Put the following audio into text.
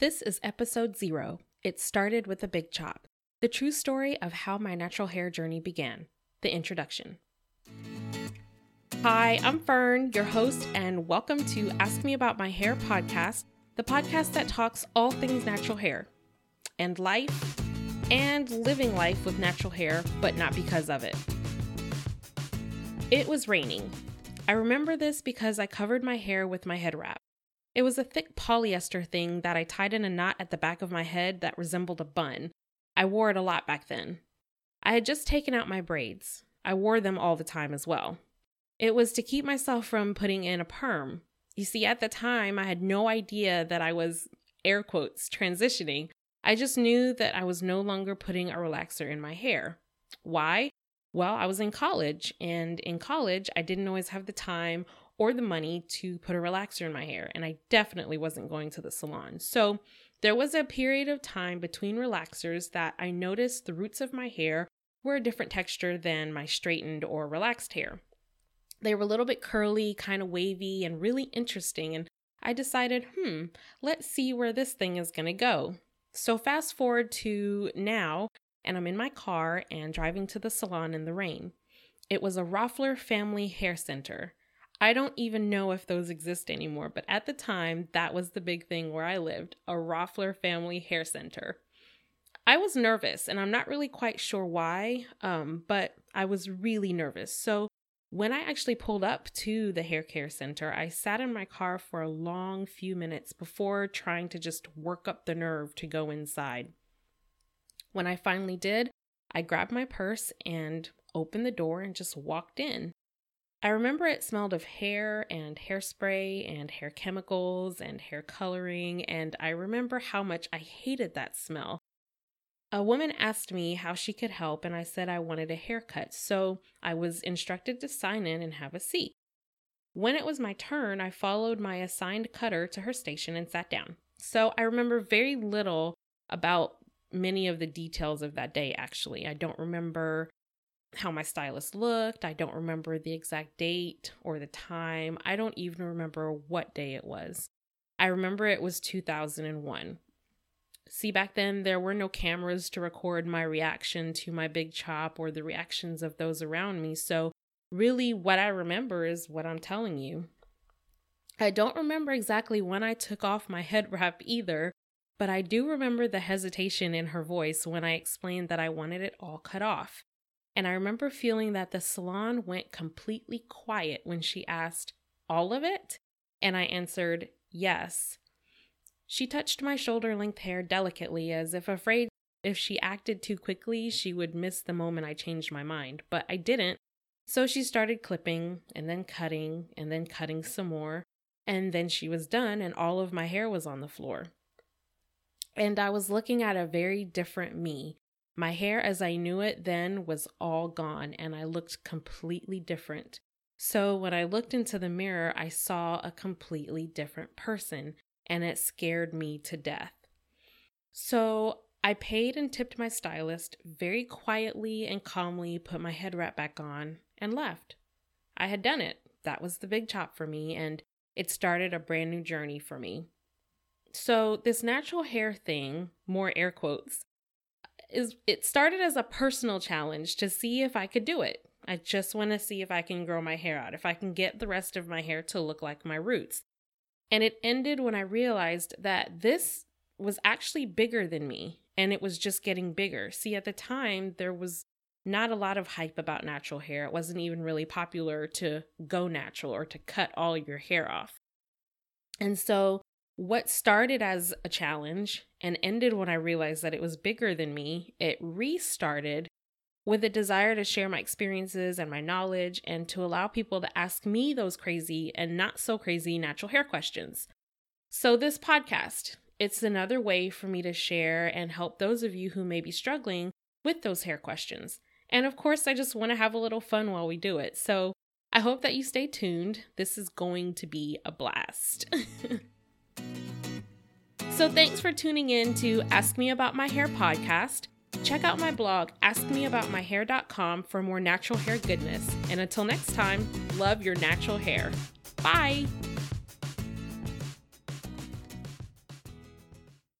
This is episode zero. It started with a big chop. The true story of how my natural hair journey began. The introduction. Hi, I'm Fern, your host, and welcome to Ask Me About My Hair podcast, the podcast that talks all things natural hair and life and living life with natural hair, but not because of it. It was raining. I remember this because I covered my hair with my head wrap. It was a thick polyester thing that I tied in a knot at the back of my head that resembled a bun. I wore it a lot back then. I had just taken out my braids. I wore them all the time as well. It was to keep myself from putting in a perm. You see, at the time, I had no idea that I was, air quotes, transitioning. I just knew that I was no longer putting a relaxer in my hair. Why? Well, I was in college, and in college, I didn't always have the time or the money to put a relaxer in my hair, and I definitely wasn't going to the salon. So there was a period of time between relaxers that I noticed the roots of my hair were a different texture than my straightened or relaxed hair. They were a little bit curly, kind of wavy, and really interesting. And I decided, hmm, let's see where this thing is going to go. So, fast forward to now, and I'm in my car and driving to the salon in the rain. It was a Roffler Family Hair Center. I don't even know if those exist anymore, but at the time, that was the big thing where I lived a Roffler Family Hair Center. I was nervous, and I'm not really quite sure why, um, but I was really nervous. So when I actually pulled up to the hair care center, I sat in my car for a long few minutes before trying to just work up the nerve to go inside. When I finally did, I grabbed my purse and opened the door and just walked in. I remember it smelled of hair and hairspray and hair chemicals and hair coloring, and I remember how much I hated that smell. A woman asked me how she could help, and I said I wanted a haircut, so I was instructed to sign in and have a seat. When it was my turn, I followed my assigned cutter to her station and sat down. So I remember very little about many of the details of that day, actually. I don't remember how my stylist looked. I don't remember the exact date or the time. I don't even remember what day it was. I remember it was 2001. See, back then there were no cameras to record my reaction to my big chop or the reactions of those around me. So, really, what I remember is what I'm telling you. I don't remember exactly when I took off my head wrap either, but I do remember the hesitation in her voice when I explained that I wanted it all cut off. And I remember feeling that the salon went completely quiet when she asked, All of it? And I answered, Yes. She touched my shoulder length hair delicately, as if afraid if she acted too quickly, she would miss the moment I changed my mind. But I didn't. So she started clipping, and then cutting, and then cutting some more. And then she was done, and all of my hair was on the floor. And I was looking at a very different me. My hair, as I knew it then, was all gone, and I looked completely different. So when I looked into the mirror, I saw a completely different person and it scared me to death. So I paid and tipped my stylist, very quietly and calmly put my head wrap back on, and left. I had done it. That was the big chop for me, and it started a brand new journey for me. So, this natural hair thing, more air quotes, is it started as a personal challenge to see if I could do it. I just want to see if I can grow my hair out, if I can get the rest of my hair to look like my roots. And it ended when I realized that this was actually bigger than me and it was just getting bigger. See, at the time, there was not a lot of hype about natural hair. It wasn't even really popular to go natural or to cut all your hair off. And so, what started as a challenge and ended when I realized that it was bigger than me, it restarted with a desire to share my experiences and my knowledge and to allow people to ask me those crazy and not so crazy natural hair questions. So, this podcast, it's another way for me to share and help those of you who may be struggling with those hair questions. And of course, I just want to have a little fun while we do it. So, I hope that you stay tuned. This is going to be a blast. so, thanks for tuning in to Ask Me About My Hair podcast. Check out my blog, askmeaboutmyhair.com, for more natural hair goodness. And until next time, love your natural hair. Bye.